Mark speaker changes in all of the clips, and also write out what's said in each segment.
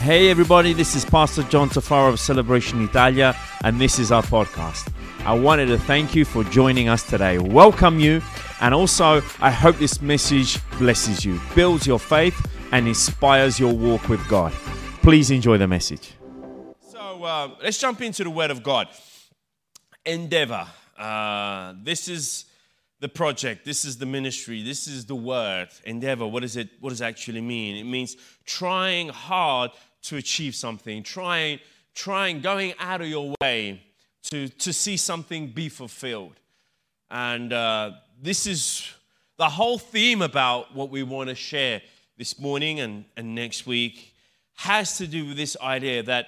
Speaker 1: Hey everybody, this is Pastor John Tafaro of Celebration Italia, and this is our podcast. I wanted to thank you for joining us today, welcome you, and also I hope this message blesses you, builds your faith, and inspires your walk with God. Please enjoy the message. So uh, let's jump into the Word of God. Endeavor. Uh, this is the project. This is the ministry. This is the word. Endeavor. What does it? What does it actually mean? It means trying hard to achieve something. Trying, trying, going out of your way to to see something be fulfilled. And uh, this is the whole theme about what we want to share this morning and, and next week has to do with this idea that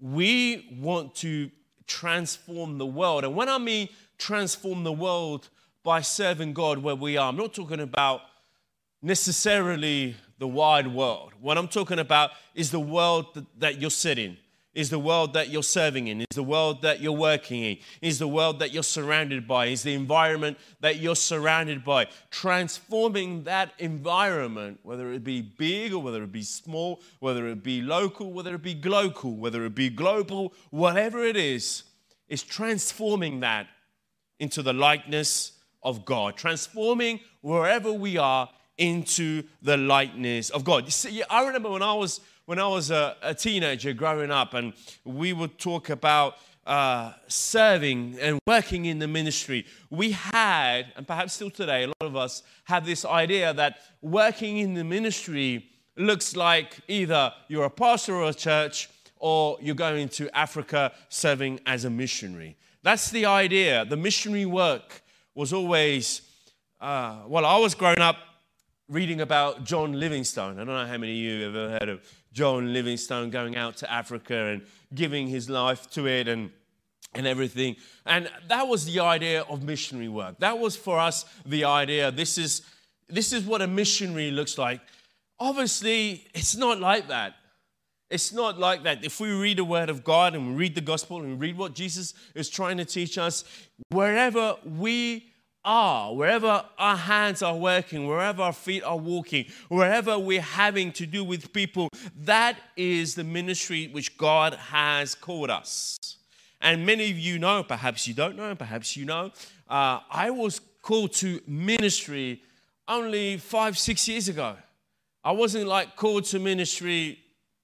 Speaker 1: we want to transform the world. And when I mean transform the world by serving God where we are, I'm not talking about necessarily the wide world. What I'm talking about is the world that you're sitting in, is the world that you're serving in, is the world that you're working in, is the world that you're surrounded by, is the environment that you're surrounded by. Transforming that environment, whether it be big or whether it be small, whether it be local, whether it be global, whether it be global, whatever it is, is transforming that into the likeness of God, transforming wherever we are into the likeness of God. See, I remember when I was when I was a, a teenager growing up, and we would talk about uh, serving and working in the ministry, we had, and perhaps still today, a lot of us have this idea that working in the ministry looks like either you're a pastor or a church or you're going to Africa serving as a missionary. That's the idea. The missionary work was always, uh, well, I was growing up reading about John Livingstone. I don't know how many of you have ever heard of John Livingstone going out to Africa and giving his life to it and and everything. And that was the idea of missionary work. That was for us the idea. This is this is what a missionary looks like. Obviously, it's not like that. It's not like that. If we read the Word of God and we read the Gospel and we read what Jesus is trying to teach us, wherever we are, wherever our hands are working, wherever our feet are walking, wherever we're having to do with people, that is the ministry which God has called us. And many of you know, perhaps you don't know, perhaps you know, uh, I was called to ministry only five, six years ago. I wasn't like called to ministry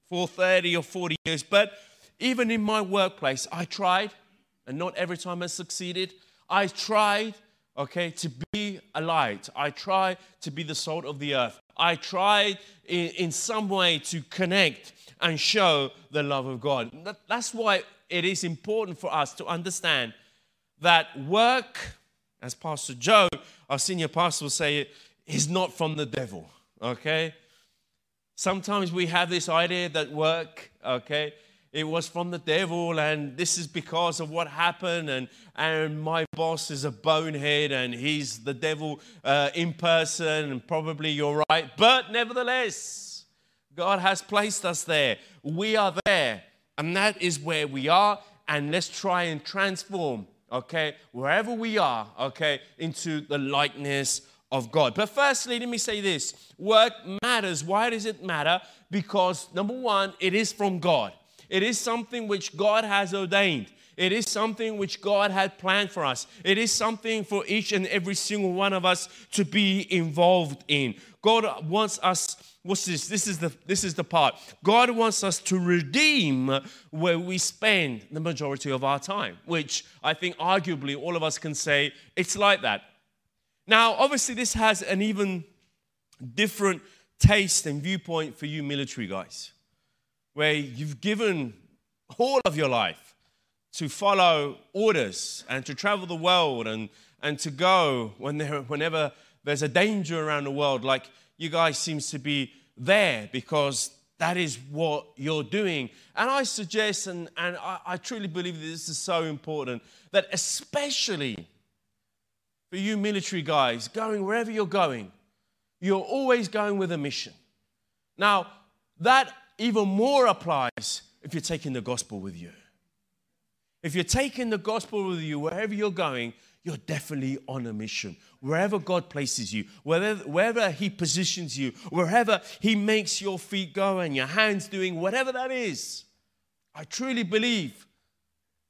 Speaker 1: for 30 or 40 years, but even in my workplace, I tried, and not every time I succeeded. I tried okay, to be a light. I try to be the salt of the earth. I try in, in some way to connect and show the love of God. That's why it is important for us to understand that work, as Pastor Joe, our senior pastor, will say, is not from the devil, okay? Sometimes we have this idea that work, okay, it was from the devil and this is because of what happened and, and my boss is a bonehead and he's the devil uh, in person and probably you're right. But nevertheless god has placed us there. We are there and that is where we are and let's try and transform okay wherever we are okay into the likeness of god. But firstly let me say this. Work matters. Why does it matter? Because number one it is from god it is something which God has ordained. It is something which God had planned for us. It is something for each and every single one of us to be involved in. God wants us what's this this is the this is the part god wants us to redeem where we spend the majority of our time which i think arguably all of us can say it's like that now obviously this has an even different taste and viewpoint for you military guys where you've given all of your life to follow orders and to travel the world and, and to go when there, whenever there's a danger around the world, like you guys seems to be there because that is what you're doing. And I suggest, and, and I, I truly believe that this is so important, that especially for you military guys, going wherever you're going, you're always going with a mission. Now, that even more applies if you're taking the gospel with you. If you're taking the gospel with you wherever you're going, you're definitely on a mission. Wherever God places you, wherever, wherever He positions you, wherever He makes your feet go and your hands doing whatever that is, I truly believe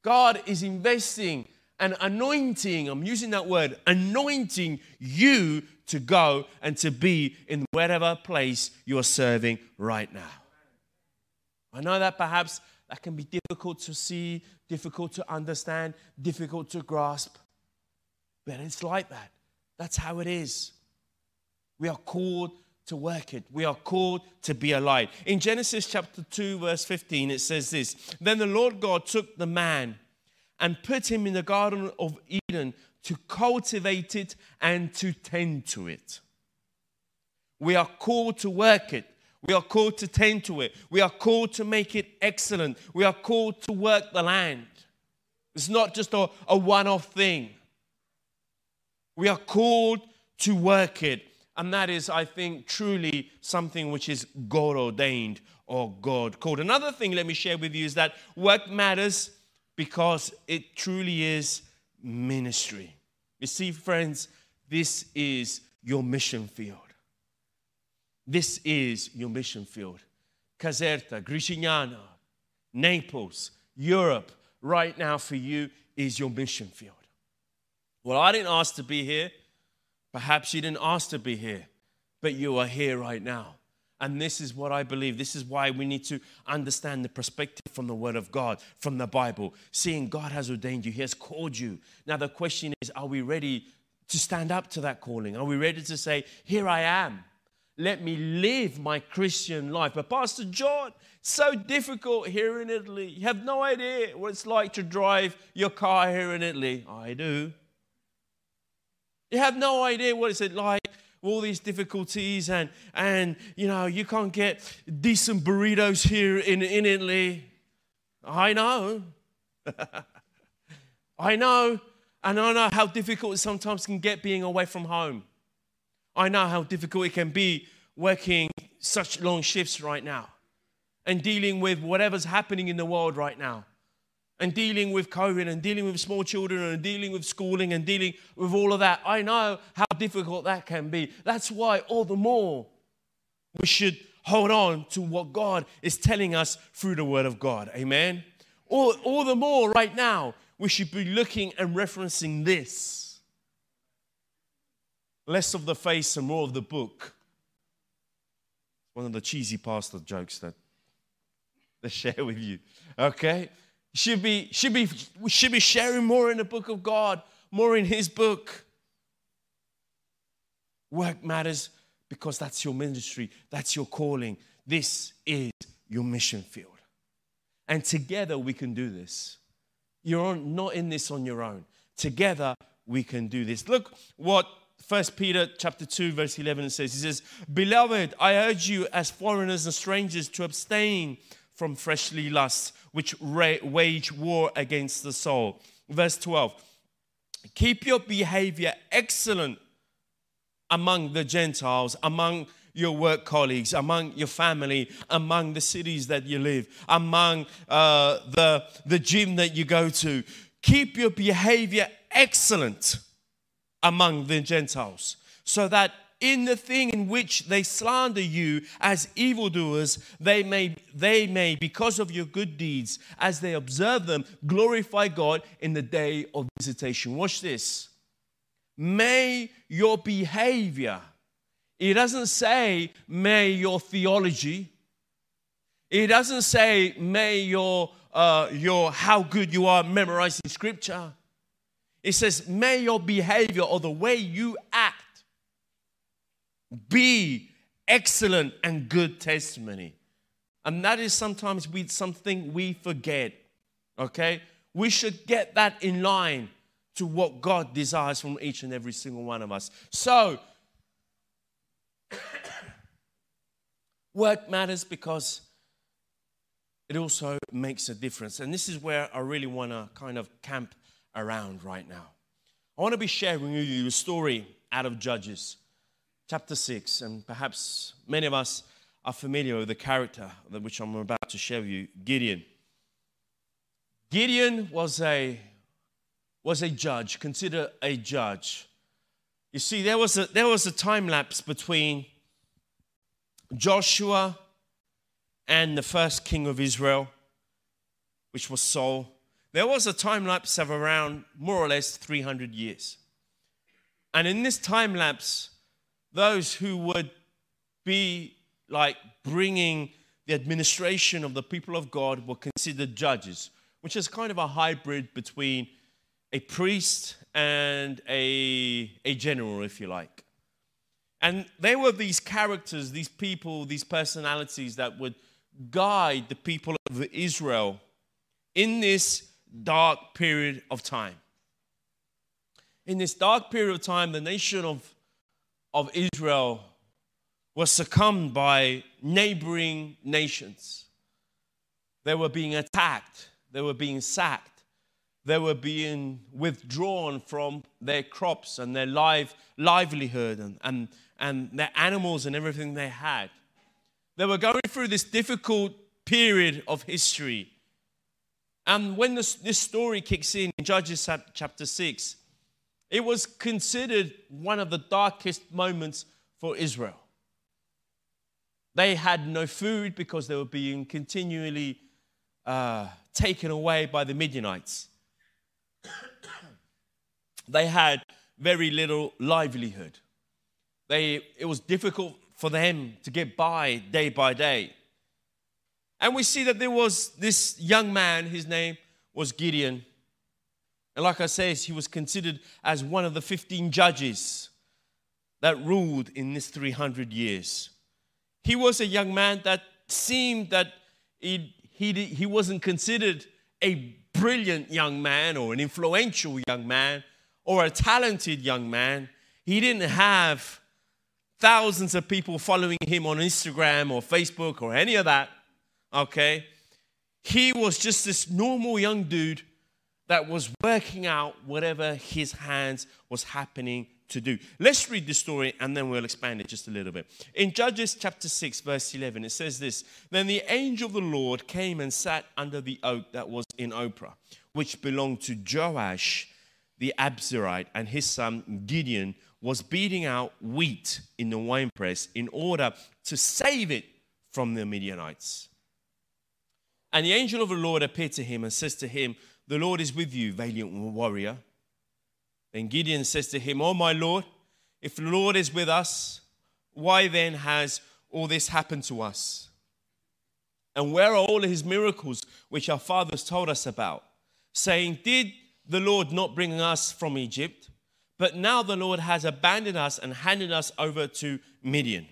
Speaker 1: God is investing and anointing, I'm using that word, anointing you to go and to be in whatever place you're serving right now. I know that perhaps that can be difficult to see, difficult to understand, difficult to grasp, but it's like that. That's how it is. We are called to work it. We are called to be a light. In Genesis chapter 2, verse 15, it says this Then the Lord God took the man and put him in the Garden of Eden to cultivate it and to tend to it. We are called to work it. We are called to tend to it. We are called to make it excellent. We are called to work the land. It's not just a, a one off thing. We are called to work it. And that is, I think, truly something which is God ordained or God called. Another thing, let me share with you, is that work matters because it truly is ministry. You see, friends, this is your mission field. This is your mission field. Caserta, Gricignano, Naples, Europe, right now for you is your mission field. Well, I didn't ask to be here. Perhaps you didn't ask to be here, but you are here right now. And this is what I believe. This is why we need to understand the perspective from the Word of God, from the Bible, seeing God has ordained you, He has called you. Now, the question is are we ready to stand up to that calling? Are we ready to say, Here I am? Let me live my Christian life. But Pastor John, so difficult here in Italy. You have no idea what it's like to drive your car here in Italy. I do. You have no idea what it's like all these difficulties and and you know you can't get decent burritos here in, in Italy. I know. I know. And I know how difficult it sometimes can get being away from home. I know how difficult it can be working such long shifts right now and dealing with whatever's happening in the world right now and dealing with COVID and dealing with small children and dealing with schooling and dealing with all of that. I know how difficult that can be. That's why, all the more, we should hold on to what God is telling us through the Word of God. Amen? All, all the more, right now, we should be looking and referencing this less of the face and more of the book. One of the cheesy pastor jokes that they share with you. Okay? Should be, should be, should be sharing more in the book of God, more in His book. Work matters because that's your ministry, that's your calling. This is your mission field. And together we can do this. You're not in this on your own. Together we can do this. Look what First Peter chapter 2 verse 11 says he says beloved I urge you as foreigners and strangers to abstain from fleshly lusts which wage war against the soul verse 12 keep your behavior excellent among the gentiles among your work colleagues, among your family, among the cities that you live, among uh, the, the gym that you go to. Keep your behavior excellent among the Gentiles, so that in the thing in which they slander you as evildoers, they may, they may, because of your good deeds, as they observe them, glorify God in the day of visitation. Watch this. May your behavior, it doesn't say, may your theology, it doesn't say, may your, uh, your how good you are memorizing scripture. It says, may your behavior or the way you act be excellent and good testimony. And that is sometimes we, something we forget. Okay? We should get that in line to what God desires from each and every single one of us. So, work matters because it also makes a difference. And this is where I really want to kind of camp around right now. I want to be sharing with you a story out of Judges, chapter 6, and perhaps many of us are familiar with the character which I'm about to share with you Gideon. Gideon was a
Speaker 2: was a judge, consider a judge. You see, there was a, there was a time lapse between Joshua and the first king of Israel, which was Saul. There was a time lapse of around more or less 300 years. And in this time lapse, those who would be like bringing the administration of the people of God were considered judges, which is kind of a hybrid between a priest and a, a general, if you like. And they were these characters, these people, these personalities that would guide the people of Israel in this dark period of time. In this dark period of time, the nation of, of Israel was succumbed by neighboring nations. They were being attacked, they were being sacked, they were being withdrawn from their crops and their live, livelihood and, and, and their animals and everything they had. They were going through this difficult period of history. And when this, this story kicks in, in Judges chapter 6, it was considered one of the darkest moments for Israel. They had no food because they were being continually uh, taken away by the Midianites. they had very little livelihood. They, it was difficult for them to get by day by day. And we see that there was this young man, his name was Gideon. And like I said, he was considered as one of the 15 judges that ruled in this 300 years. He was a young man that seemed that he, he, he wasn't considered a brilliant young man or an influential young man or a talented young man. He didn't have thousands of people following him on Instagram or Facebook or any of that. Okay? He was just this normal young dude that was working out whatever his hands was happening to do. Let's read the story and then we'll expand it just a little bit. In Judges chapter 6, verse 11, it says this Then the angel of the Lord came and sat under the oak that was in Ophrah, which belonged to Joash the Abiezrite, and his son Gideon was beating out wheat in the winepress in order to save it from the Midianites. And the angel of the Lord appeared to him and says to him, The Lord is with you, valiant warrior. Then Gideon says to him, Oh, my Lord, if the Lord is with us, why then has all this happened to us? And where are all his miracles which our fathers told us about, saying, Did the Lord not bring us from Egypt? But now the Lord has abandoned us and handed us over to Midian.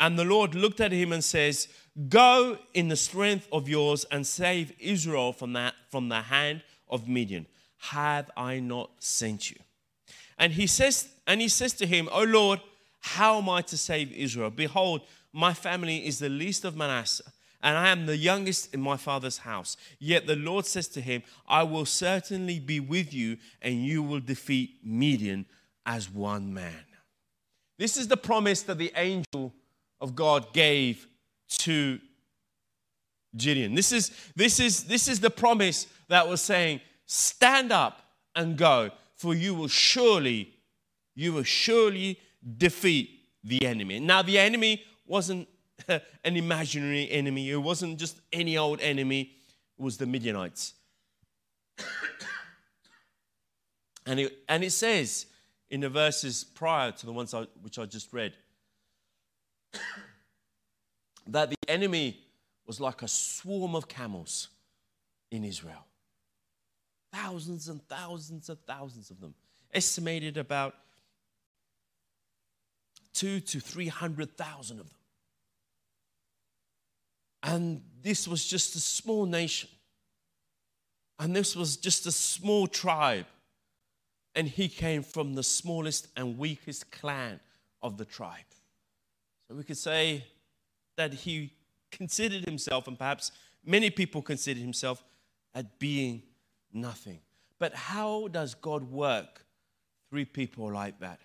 Speaker 2: And the Lord looked at him and says, Go in the strength of yours and save Israel from, that, from the hand of Midian. Have I not sent you? And he says, and he says to him, O Lord, how am I to save Israel? Behold, my family is the least of Manasseh and I am the youngest in my father's house. Yet the Lord says to him, I will certainly be with you, and you will defeat Midian as one man. This is the promise that the angel of God gave to Gideon. This is, this is, this is the promise that was saying, Stand up and go, for you will surely, you will surely defeat the enemy. Now, the enemy wasn't an imaginary enemy. It wasn't just any old enemy, it was the Midianites. and, it, and it says in the verses prior to the ones I, which I just read that the enemy was like a swarm of camels in Israel. Thousands and thousands and thousands of them. Estimated about two to three hundred thousand of them. And this was just a small nation. And this was just a small tribe. And he came from the smallest and weakest clan of the tribe. So we could say that he considered himself, and perhaps many people consider himself, at being nothing. But how does God work through people like that?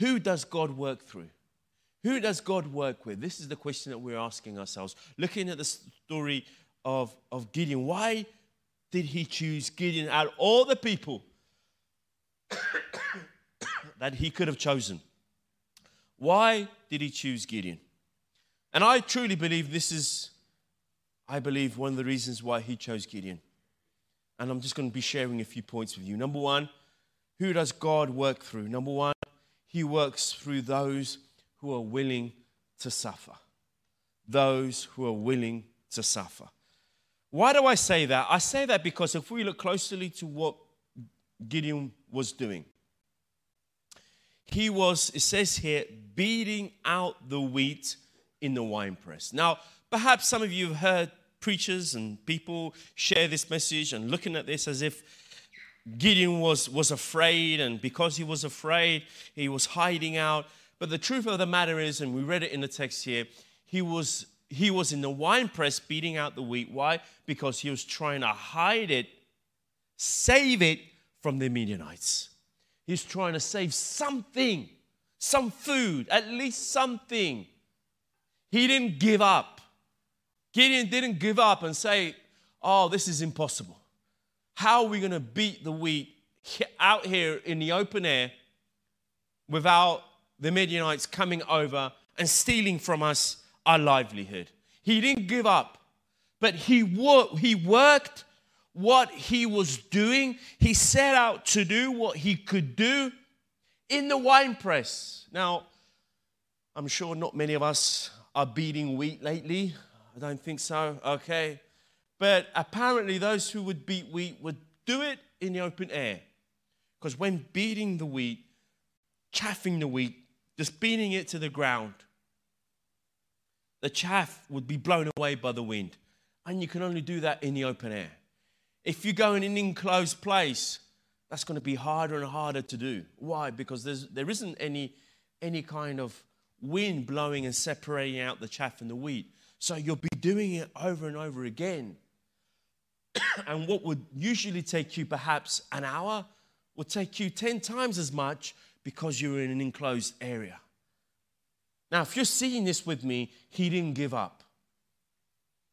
Speaker 2: Who does God work through? Who does God work with? This is the question that we're asking ourselves. Looking at the story of, of Gideon, why did he choose Gideon out of all the people that he could have chosen? Why did he choose Gideon? And I truly believe this is, I believe, one of the reasons why he chose Gideon. And I'm just going to be sharing a few points with you. Number one, who does God work through? Number one, he works through those who are willing to suffer. Those who are willing to suffer. Why do I say that? I say that because if we look closely to what Gideon was doing, he was, it says here, beating out the wheat in the winepress. Now, perhaps some of you have heard preachers and people share this message and looking at this as if Gideon was, was afraid, and because he was afraid, he was hiding out. But the truth of the matter is, and we read it in the text here, he was, he was in the winepress beating out the wheat. Why? Because he was trying to hide it, save it from the Midianites. He's trying to save something, some food, at least something. He didn't give up. Gideon didn't give up and say, Oh, this is impossible. How are we going to beat the wheat out here in the open air without the Midianites coming over and stealing from us our livelihood? He didn't give up, but he, wor- he worked what he was doing. He set out to do what he could do in the wine press. Now, I'm sure not many of us are beating wheat lately. I don't think so. Okay. But apparently, those who would beat wheat would do it in the open air. Because when beating the wheat, chaffing the wheat, just beating it to the ground, the chaff would be blown away by the wind. And you can only do that in the open air. If you go in an enclosed place, that's going to be harder and harder to do. Why? Because there's, there isn't any, any kind of wind blowing and separating out the chaff and the wheat. So you'll be doing it over and over again. and what would usually take you perhaps an hour will take you 10 times as much because you're in an enclosed area. Now, if you're seeing this with me, he didn't give up.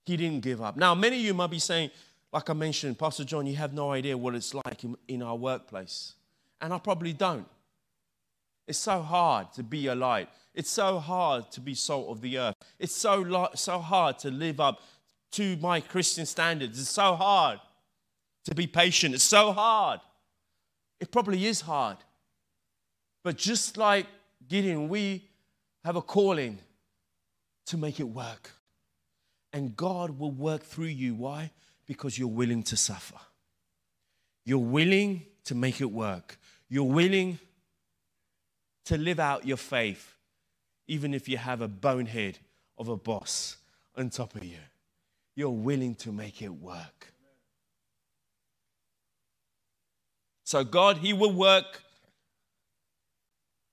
Speaker 2: He didn't give up. Now, many of you might be saying, like I mentioned, Pastor John, you have no idea what it's like in, in our workplace. And I probably don't. It's so hard to be a light. It's so hard to be salt of the earth. It's so, so hard to live up to my Christian standards. It's so hard to be patient. It's so hard. It probably is hard. But just like Gideon, we have a calling to make it work. And God will work through you. Why? Because you're willing to suffer. You're willing to make it work. You're willing to live out your faith, even if you have a bonehead of a boss on top of you. You're willing to make it work. So, God, He will work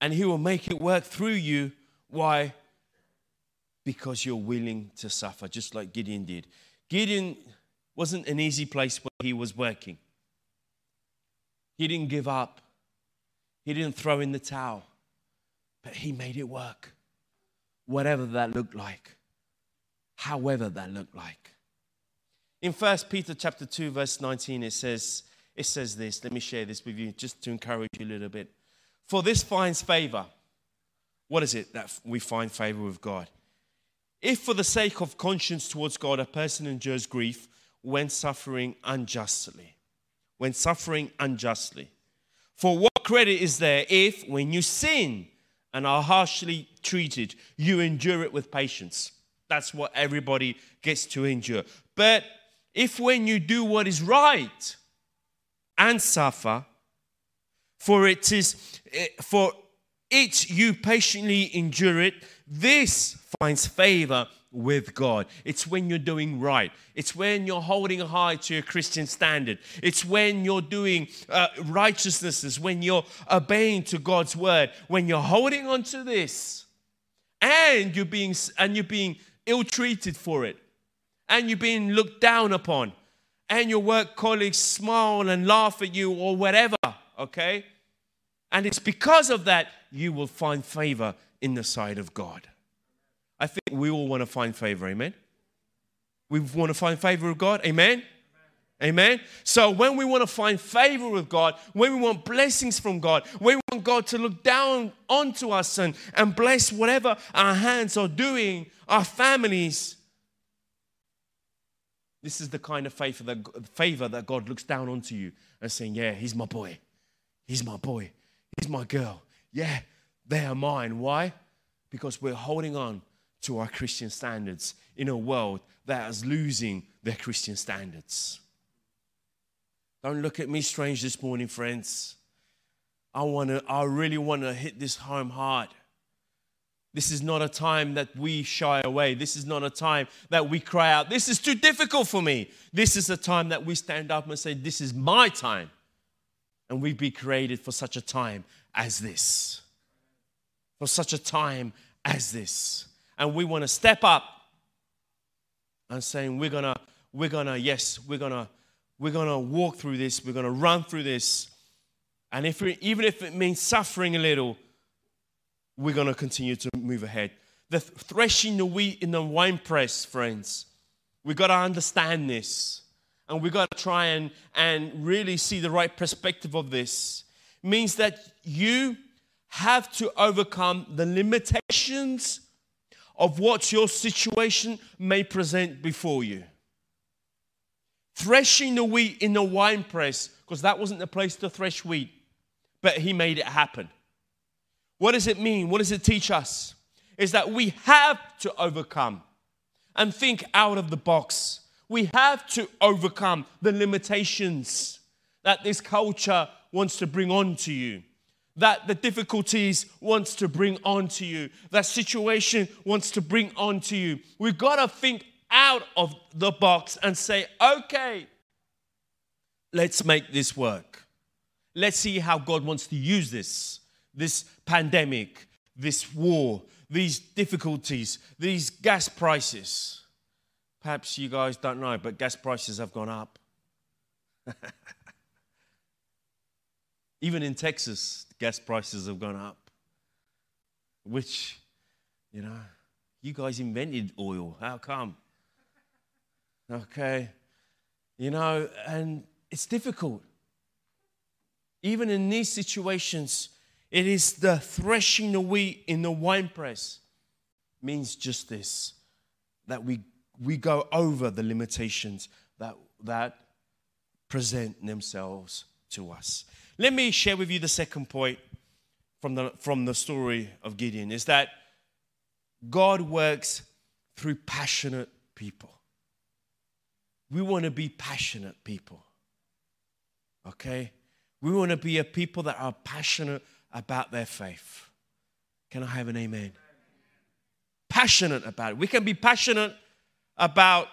Speaker 2: and He will make it work through you. Why? Because you're willing to suffer, just like Gideon did. Gideon wasn't an easy place where he was working. He didn't give up, he didn't throw in the towel, but he made it work, whatever that looked like, however that looked like. In 1 Peter chapter 2, verse 19, it says, it says this. Let me share this with you just to encourage you a little bit. For this finds favor. What is it that we find favor with God? If for the sake of conscience towards God a person endures grief when suffering unjustly, when suffering unjustly. For what credit is there if, when you sin and are harshly treated, you endure it with patience? That's what everybody gets to endure. But if when you do what is right and suffer, for it is eh, for it you patiently endure it, this finds favor with God. It's when you're doing right. It's when you're holding high to your Christian standard. It's when you're doing uh, righteousnesses, when you're obeying to God's word, when you're holding on to this, and you're being and you're being ill-treated for it, and you're being looked down upon, and your work colleagues smile and laugh at you or whatever. Okay, and it's because of that you will find favor in the sight of God. I think we all want to find favor, amen? We want to find favor of God, amen? Amen. So when we want to find favor with God, when we want blessings from God, when we want God to look down onto us and, and bless whatever our hands are doing, our families, this is the kind of favor that, favor that God looks down onto you and saying, Yeah, he's my boy. He's my boy. He's my girl. Yeah, they are mine. Why? Because we're holding on to our Christian standards in a world that is losing their Christian standards. Don't look at me strange this morning, friends. I want to, I really want to hit this home hard. This is not a time that we shy away. This is not a time that we cry out, This is too difficult for me. This is a time that we stand up and say, This is my time. And we be created for such a time as this. For such a time as this. And we want to step up and saying, We're gonna, we're gonna, yes, we're gonna we're to walk through this. We're to run through this. And if we, even if it means suffering a little, we're to continue to move ahead. The threshing the wheat in the wine press, friends, we've got to understand this. And we've got to try and, and really see the right perspective of this. It means that you have to overcome the limitations of what your situation may present before you threshing the wheat in the wine press because that wasn't the place to thresh wheat, but he made it happen. What does it mean? What does it teach us? Is that we have to overcome and think out of the box. We have to overcome the limitations that this culture wants to bring on to you, that the difficulties wants to bring on to you, that situation wants to bring on to you. We've got to think out of the box and say, okay, let's make this work. Let's see how God wants to use this, this pandemic, this war, these difficulties, these gas prices. Perhaps you guys don't know, but gas prices have gone up. Even in Texas, gas prices have gone up, which, you know, you guys invented oil. How come? Okay? You know, and it's difficult. Even in these situations, it is the threshing the wheat in the winepress means just this that we, we go over the limitations that, that present themselves to us. Let me share with you the second point from the, from the story of Gideon is that God works through passionate people. We want to be passionate people. Okay? We want to be a people that are passionate about their faith. Can I have an amen? Passionate about it. We can be passionate about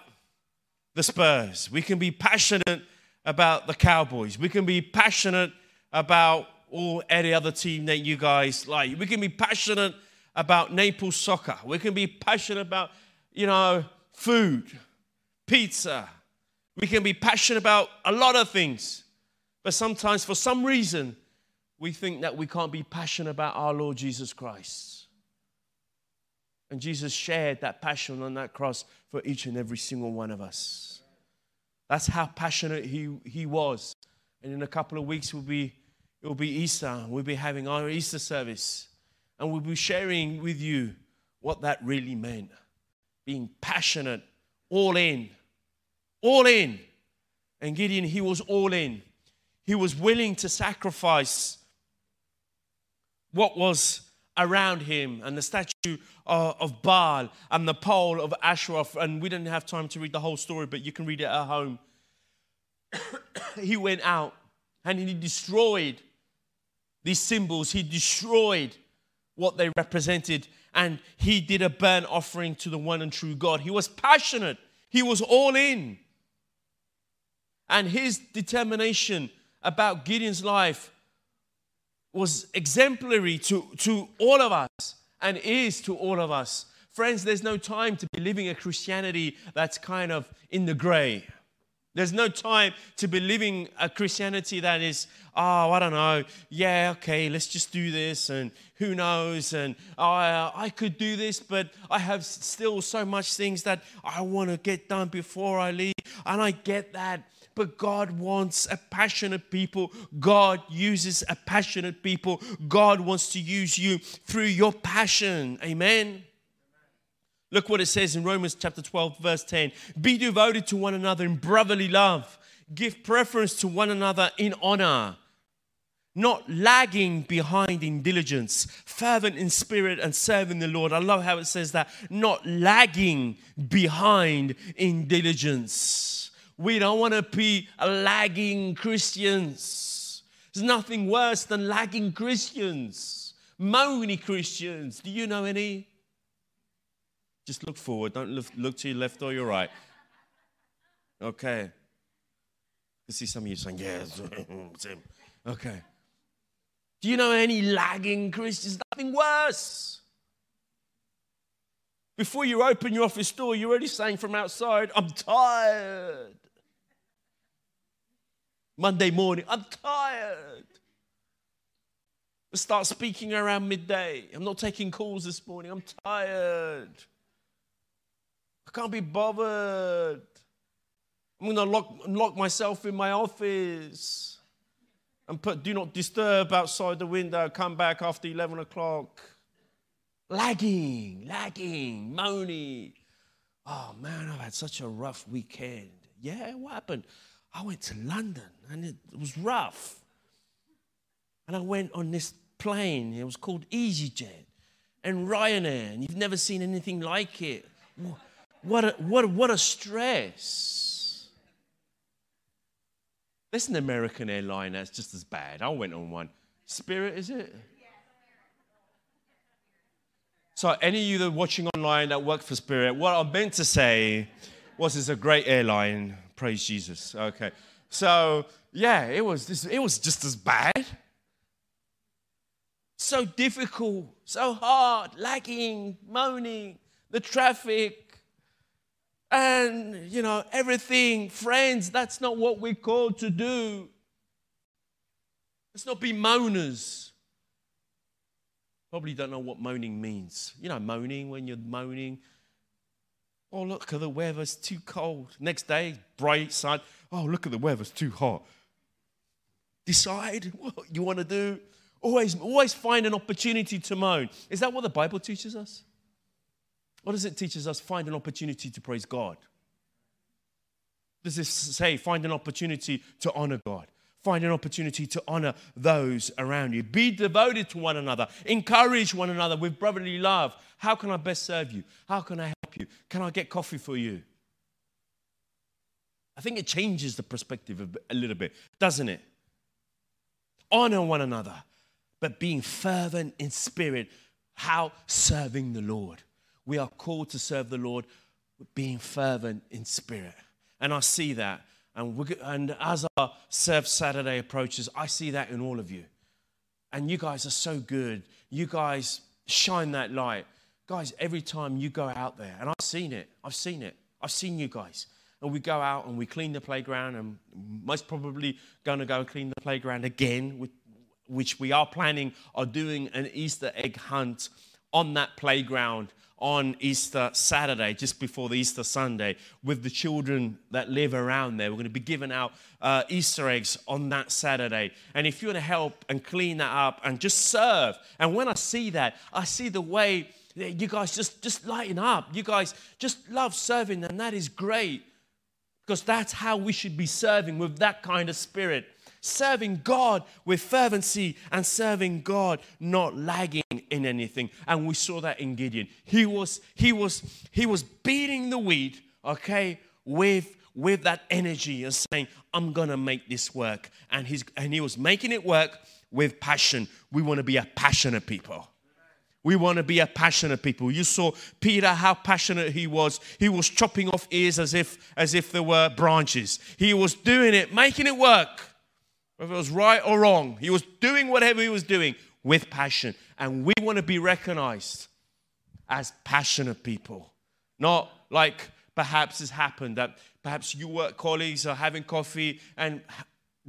Speaker 2: the Spurs. We can be passionate about the Cowboys. We can be passionate about all any other team that you guys like. We can be passionate about Naples soccer. We can be passionate about, you know, food, pizza, we can be passionate about a lot of things, but sometimes for some reason, we think that we can't be passionate about our Lord Jesus Christ. And Jesus shared that passion on that cross for each and every single one of us. That's how passionate he, he was. And in a couple of weeks, we'll be, it will be Easter. We'll be having our Easter service. And we'll be sharing with you what that really meant being passionate, all in all in. And Gideon, he was all in. He was willing to sacrifice what was around him and the statue uh, of Baal and the pole of Asherah. And we didn't have time to read the whole story, but you can read it at home. he went out and he destroyed these symbols, he destroyed what they represented, and he did a burnt offering to the one and true God. He was passionate, he was all in. And his determination about Gideon's life was exemplary to, to all of us and is to all of us. Friends, there's no time to be living a Christianity that's kind of in the gray. There's no time to be living a Christianity that is, oh, I don't know, yeah, okay, let's just do this, and who knows, and oh, I could do this, but I have still so much things that I want to get done before I leave, and I get that. but God wants a passionate people. God uses a passionate people. God wants to use you through your passion. Amen. Look what it says in Romans chapter 12, verse 10 Be devoted to one another in brotherly love, give preference to one another in honor not lagging behind in diligence, fervent in spirit and serving the Lord. I love how it says that, not lagging behind in diligence. We don't want to be lagging Christians. There's nothing worse than lagging Christians, moany Christians. Do you know any? Just look forward, don't look, look to your left or your right. Okay. I see some of you saying, yes, okay. Do you know any lagging Christians? Nothing worse. Before you open your office door, you're already saying from outside, I'm tired. Monday morning, I'm tired. Let's start speaking around midday. I'm not taking calls this morning. I'm tired. Can't be bothered. I'm going to lock, lock myself in my office and put do not disturb outside the window, come back after 11 o'clock. Lagging, lagging, moaning. Oh man, I've had such a rough weekend. Yeah, what happened? I went to London and it was rough. And I went on this plane, it was called EasyJet and Ryanair, and you've never seen anything like it. What a, what what a stress. There's an American airline that's just as bad. I went on one. Spirit, is it? So, any of you that are watching online that work for Spirit, what I meant to say was it's a great airline. Praise Jesus. Okay. So, yeah, it was, this, it was just as bad. So difficult, so hard, lagging, moaning, the traffic, and, you know, everything. Friends, that's not what we're called to do. Let's not be moaners. Probably don't know what moaning means. You know, moaning when you're moaning. Oh, look at the weather, it's too cold. Next day, bright sun. Oh, look at the weather, it's too hot. Decide what you want to do. Always, always find an opportunity to moan. Is that what the Bible teaches us? What does it teach us? Find an opportunity to praise God. Does this say find an opportunity to honor God? Find an opportunity to honor those around you. Be devoted to one another. Encourage one another with brotherly love. How can I best serve you? How can I help you? Can I get coffee for you? I think it changes the perspective a little bit, doesn't it? Honor one another, but being fervent in spirit. How? Serving the Lord. We are called to serve the Lord being fervent in spirit. And I see that. And, and as our Serve Saturday approaches, I see that in all of you. And you guys are so good. You guys shine that light. Guys, every time you go out there, and I've seen it, I've seen it, I've seen you guys. And we go out and we clean the playground, and most probably going to go clean the playground again, which we are planning on doing an Easter egg hunt on that playground on Easter Saturday, just before the Easter Sunday, with the children that live around there. We're going to be giving out uh, Easter eggs on that Saturday. And if you want to help and clean that up and just serve, and when I see that, I see the way you guys just, just lighten up. You guys just love serving, and that is great because that's how we should be serving with that kind of spirit serving God with fervency and serving God not lagging in anything. And we saw that in Gideon. He was he was he was beating the weed, okay, with with that energy and saying, I'm gonna make this work. And he's and he was making it work with passion. We want to be a passionate people. We want to be a passionate people. You saw Peter how passionate he was. He was chopping off ears as if as if there were branches. He was doing it, making it work whether it was right or wrong. He was doing whatever he was doing with passion. And we want to be recognized as passionate people, not like perhaps has happened that perhaps you work colleagues are having coffee and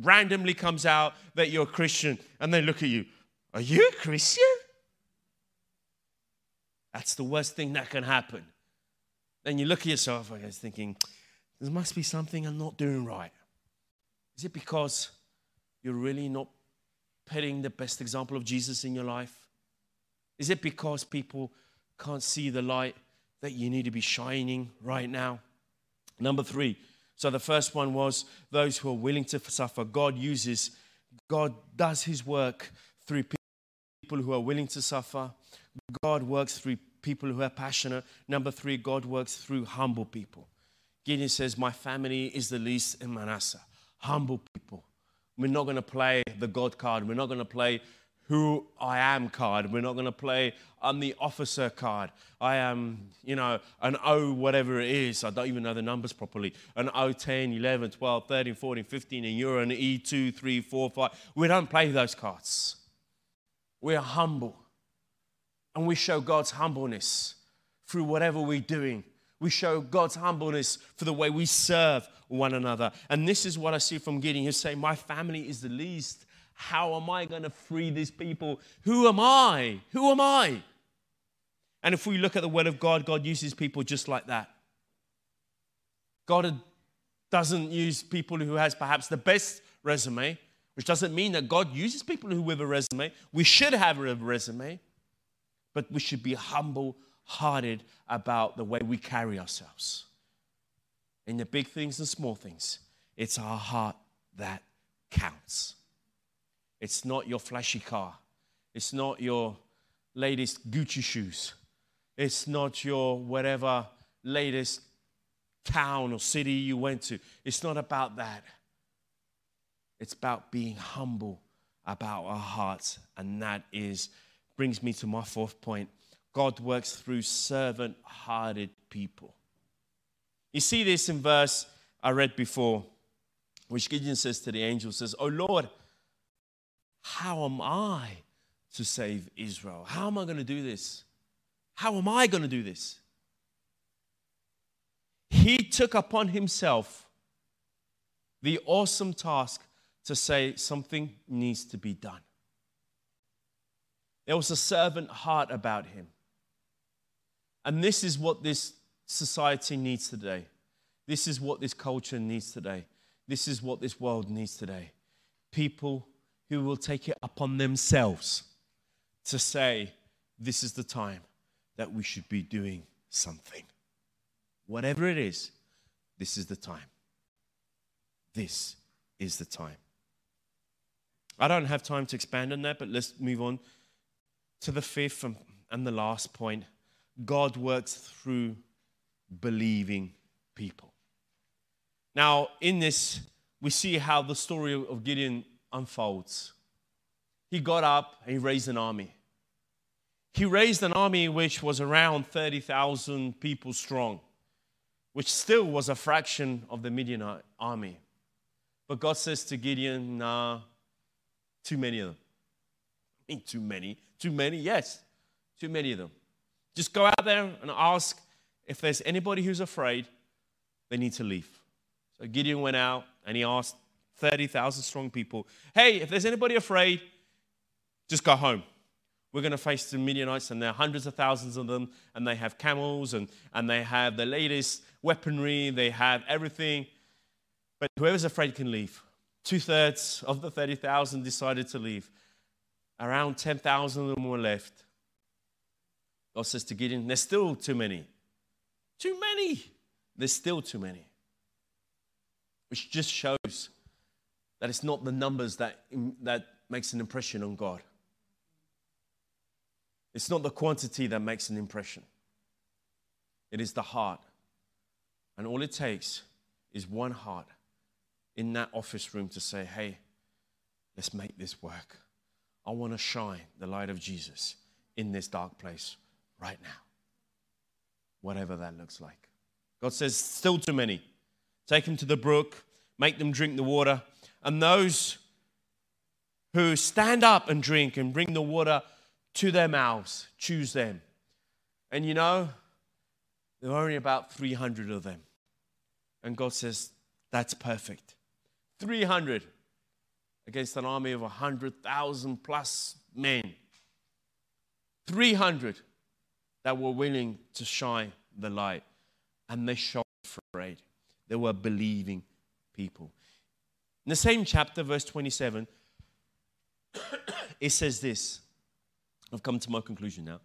Speaker 2: randomly comes out that you're a Christian and they look at you. Are you a Christian? That's the worst thing that can happen. Then you look at yourself and you're thinking, there must be something I'm not doing right. Is it because you're really not putting the best example of Jesus in your life? Is it because people can't see the light that you need to be shining right now? Number three. So the first one was those who are willing to suffer. God uses, God does his work through people who are willing to suffer. God works through people who are passionate. Number three, God works through humble people. Gideon says, My family is the least in Manasseh. Humble people. We're not going to play the God card. We're not going to play who I am card. We're not going to play I'm the officer card. I am, you know, an O whatever it is. I don't even know the numbers properly. An O 10, 11, 12, 13, 14, 15, and you're an E2, 3, 4, 5. We don't play those cards. We are humble. And we show God's humbleness through whatever we're doing. We show God's humbleness for the way we serve one another. And this is what I see from Gideon. He's saying, My family is the least. How am I going to free these people? Who am I? Who am I? And if we look at the Word of God, God uses people just like that. God doesn't use people who has perhaps the best resume, which doesn't mean that God uses people who have a resume. We should have a resume, but we should be humble hearted about the way we carry ourselves. In the big things and small things, it's our heart that counts. It's not your flashy car. It's not your latest Gucci shoes. It's not your whatever latest town or city you went to. It's not about that. It's about being humble about our hearts. And that is brings me to my fourth point. God works through servant hearted people. You see this in verse I read before, which Gideon says to the angel, says, Oh Lord, how am I to save Israel? How am I going to do this? How am I going to do this? He took upon himself the awesome task to say something needs to be done. There was a servant heart about him. And this is what this society needs today. This is what this culture needs today. This is what this world needs today. People who will take it upon themselves to say, This is the time that we should be doing something. Whatever it is, this is the time. This is the time. I don't have time to expand on that, but let's move on to the fifth and the last point God works through believing people. Now, in this, we see how the story of Gideon unfolds. He got up and he raised an army. He raised an army which was around 30,000 people strong, which still was a fraction of the Midianite army. But God says to Gideon, nah, too many of them. I mean, too many. Too many, yes, too many of them. Just go out there and ask if there's anybody who's afraid, they need to leave. So Gideon went out and he asked 30,000 strong people, hey, if there's anybody afraid, just go home. We're going to face the Midianites, and there are hundreds of thousands of them, and they have camels, and, and they have the latest weaponry, they have everything. But whoever's afraid can leave. Two thirds of the 30,000 decided to leave. Around 10,000 of them were left. God says to Gideon, There's still too many. Too many. There's still too many. Which just shows that it's not the numbers that, that makes an impression on God. It's not the quantity that makes an impression, it is the heart. And all it takes is one heart in that office room to say, hey, let's make this work. I want to shine the light of Jesus in this dark place right now. Whatever that looks like. God says, still too many. Take them to the brook, make them drink the water. And those who stand up and drink and bring the water to their mouths, choose them. And you know, there are only about 300 of them. And God says, that's perfect. 300 against an army of 100,000 plus men. 300 that were willing to shine the light. And they shone afraid. They were believing people. In the same chapter, verse 27, it says this. I've come to my conclusion now.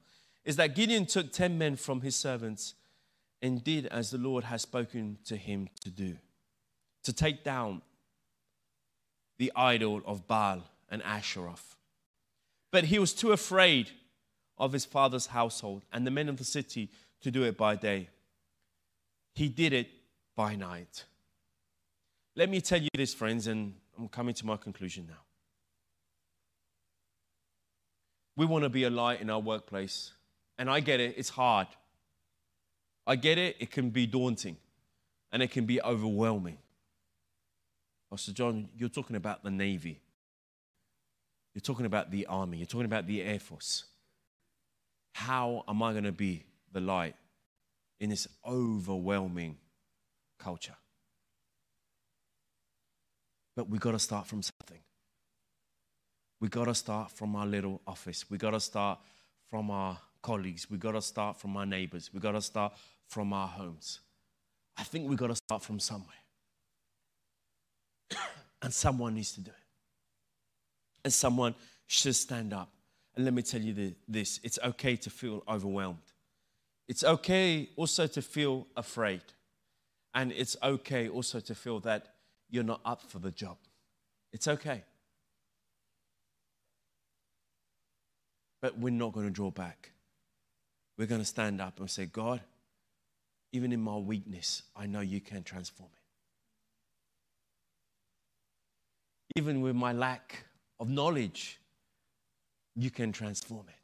Speaker 2: Is that Gideon took 10 men from his servants and did as the Lord has spoken to him to do to take down the idol of Baal and Asheroth. But he was too afraid of his father's household and the men of the city to do it by day. He did it by night. Let me tell you this, friends, and I'm coming to my conclusion now. We want to be a light in our workplace, and I get it, it's hard. I get it, it can be daunting and it can be overwhelming. Pastor John, you're talking about the Navy. You're talking about the Army. You're talking about the Air Force. How am I going to be the light in this overwhelming culture? But we got to start from something. We got to start from our little office. We got to start from our colleagues. We got to start from our neighbors. We got to start from our homes. I think we got to start from somewhere. and someone needs to do it. And someone should stand up. And let me tell you this it's okay to feel overwhelmed. It's okay also to feel afraid. And it's okay also to feel that you're not up for the job. It's okay. But we're not going to draw back. We're going to stand up and say, God, even in my weakness, I know you can transform it. Even with my lack of knowledge, you can transform it.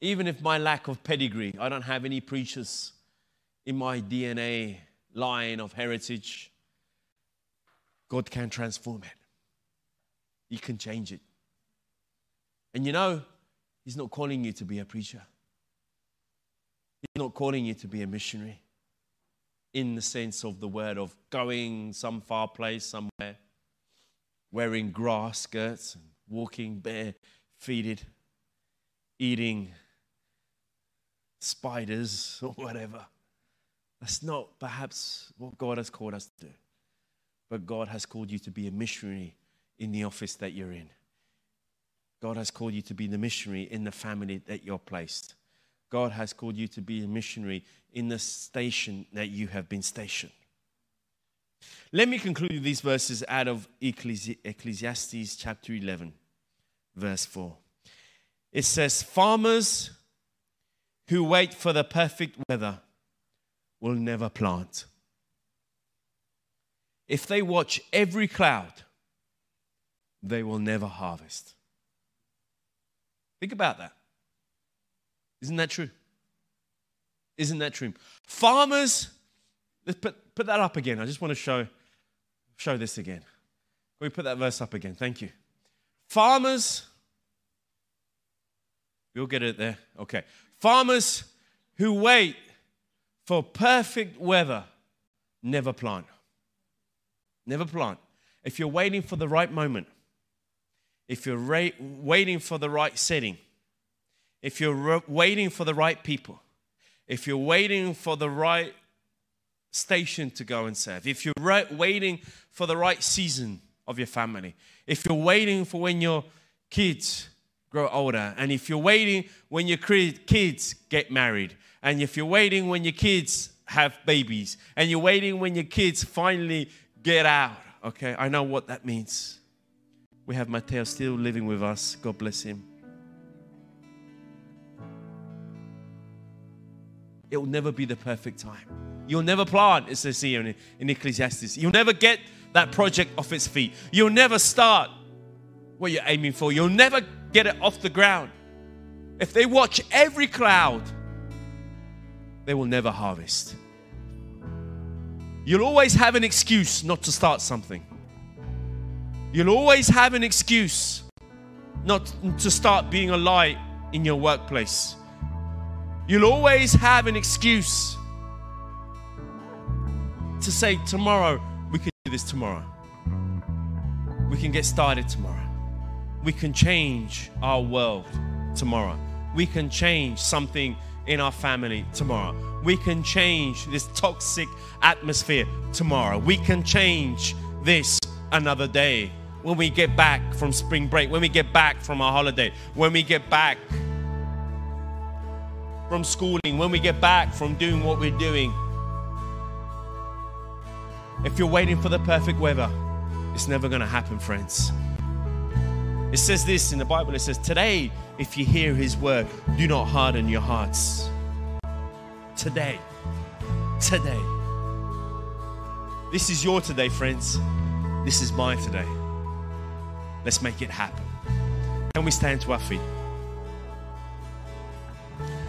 Speaker 2: Even if my lack of pedigree, I don't have any preachers in my DNA line of heritage, God can transform it. He can change it. And you know, He's not calling you to be a preacher. He's not calling you to be a missionary in the sense of the word of going some far place somewhere, wearing grass skirts and walking bare-feeted, eating spiders or whatever. That's not perhaps what God has called us to do. But God has called you to be a missionary in the office that you're in. God has called you to be the missionary in the family that you're placed. God has called you to be a missionary in the station that you have been stationed. Let me conclude these verses out of Ecclesiastes chapter 11, verse 4. It says, Farmers who wait for the perfect weather will never plant. If they watch every cloud, they will never harvest. Think about that. Isn't that true? Isn't that true? Farmers, let's put, put that up again. I just want to show, show this again. Can we put that verse up again? Thank you. Farmers, you'll get it there. Okay. Farmers who wait for perfect weather never plant. Never plant. If you're waiting for the right moment, if you're ra- waiting for the right setting, if you're re- waiting for the right people, if you're waiting for the right station to go and serve, if you're re- waiting for the right season of your family, if you're waiting for when your kids grow older, and if you're waiting when your kids get married, and if you're waiting when your kids have babies, and you're waiting when your kids finally get out, okay, I know what that means. We have Mateo still living with us. God bless him. it will never be the perfect time. You'll never plant, it says here in, in Ecclesiastes. You'll never get that project off its feet. You'll never start what you're aiming for. You'll never get it off the ground. If they watch every cloud, they will never harvest. You'll always have an excuse not to start something. You'll always have an excuse not to start being a light in your workplace. You'll always have an excuse to say, Tomorrow, we can do this tomorrow. We can get started tomorrow. We can change our world tomorrow. We can change something in our family tomorrow. We can change this toxic atmosphere tomorrow. We can change this another day when we get back from spring break, when we get back from our holiday, when we get back from schooling, when we get back from doing what we're doing. If you're waiting for the perfect weather, it's never going to happen, friends. It says this in the Bible it says, Today, if you hear his word, do not harden your hearts. Today. Today. This is your today, friends. This is my today. Let's make it happen. Can we stand to our feet?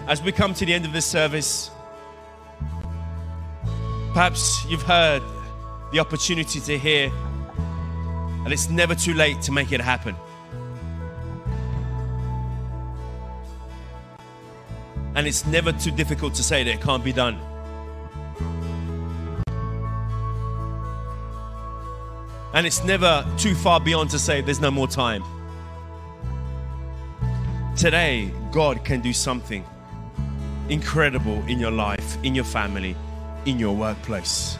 Speaker 2: As we come to the end of this service, perhaps you've heard the opportunity to hear, and it's never too late to make it happen. And it's never too difficult to say that it can't be done. And it's never too far beyond to say there's no more time. Today, God can do something incredible in your life, in your family, in your workplace.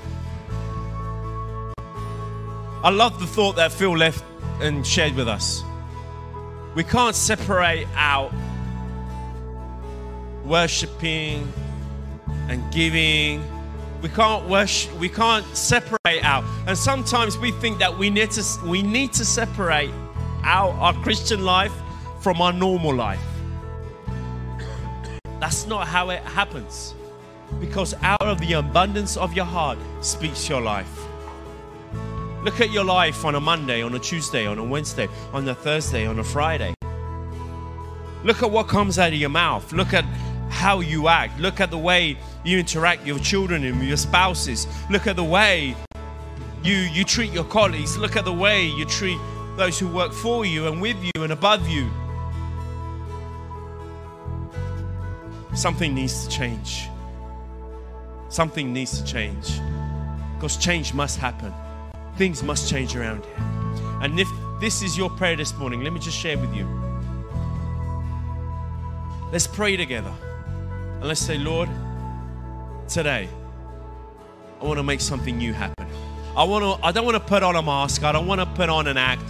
Speaker 2: I love the thought that Phil left and shared with us. We can't separate out worshiping and giving we can't worship, we can't separate out. And sometimes we think that we need to we need to separate out our Christian life from our normal life. That's not how it happens. Because out of the abundance of your heart speaks your life. Look at your life on a Monday, on a Tuesday, on a Wednesday, on a Thursday, on a Friday. Look at what comes out of your mouth. Look at how you act. Look at the way you interact with your children and your spouses. Look at the way you, you treat your colleagues. Look at the way you treat those who work for you and with you and above you. Something needs to change. Something needs to change. Because change must happen. Things must change around here. And if this is your prayer this morning, let me just share with you. Let's pray together. And let's say, Lord, today, I want to make something new happen. I want to I don't want to put on a mask. I don't want to put on an act.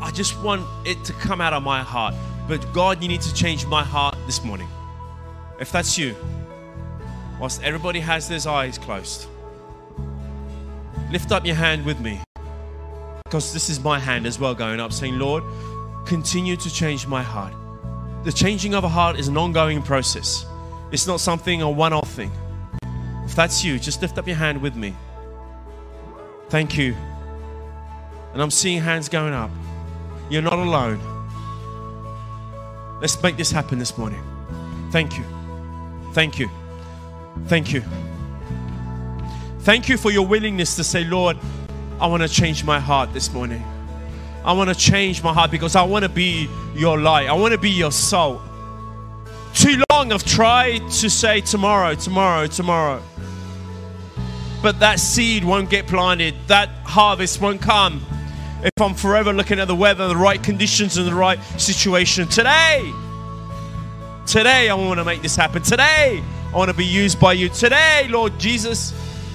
Speaker 2: I just want it to come out of my heart. But God, you need to change my heart this morning. If that's you, whilst everybody has their eyes closed, lift up your hand with me. Because this is my hand as well going up, saying, Lord, continue to change my heart. The changing of a heart is an ongoing process. It's not something a one off thing. If that's you, just lift up your hand with me. Thank you. And I'm seeing hands going up. You're not alone. Let's make this happen this morning. Thank you. Thank you. Thank you. Thank you for your willingness to say, Lord, I want to change my heart this morning. I want to change my heart because I want to be your light. I want to be your salt too long I've tried to say tomorrow, tomorrow, tomorrow. But that seed won't get planted, that harvest won't come if I'm forever looking at the weather, the right conditions, and the right situation. Today, today, I want to make this happen. Today, I want to be used by you. Today, Lord Jesus,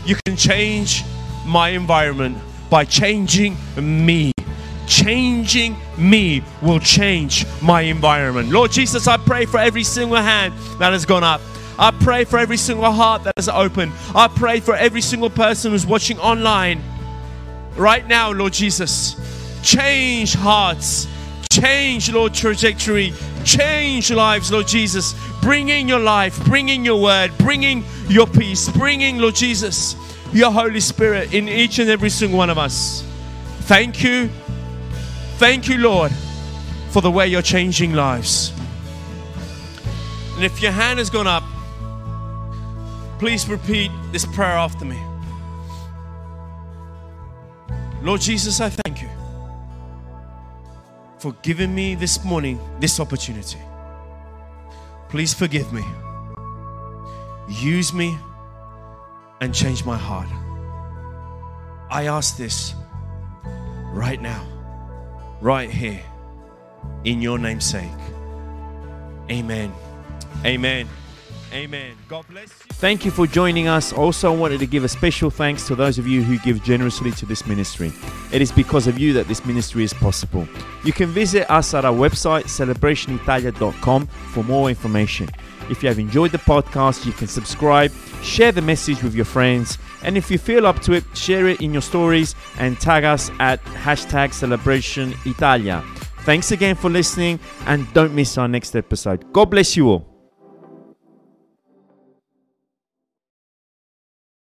Speaker 2: you can change my environment by changing me changing me will change my environment. Lord Jesus, I pray for every single hand that has gone up. I pray for every single heart that is open. I pray for every single person who's watching online right now, Lord Jesus. Change hearts, change, Lord, trajectory, change lives, Lord Jesus. Bring in your life, Bring in your word, bringing your peace, bringing, Lord Jesus, your Holy Spirit in each and every single one of us. Thank you Thank you, Lord, for the way you're changing lives. And if your hand has gone up, please repeat this prayer after me. Lord Jesus, I thank you for giving me this morning this opportunity. Please forgive me. Use me and change my heart. I ask this right now right here in your name's sake. Amen. Amen. Amen. God bless you.
Speaker 1: Thank you for joining us. Also, I wanted to give a special thanks to those of you who give generously to this ministry. It is because of you that this ministry is possible. You can visit us at our website, celebrationitalia.com, for more information. If you have enjoyed the podcast, you can subscribe, share the message with your friends, and if you feel up to it, share it in your stories and tag us at hashtag celebration Italia. Thanks again for listening, and don't miss our next episode. God bless you all.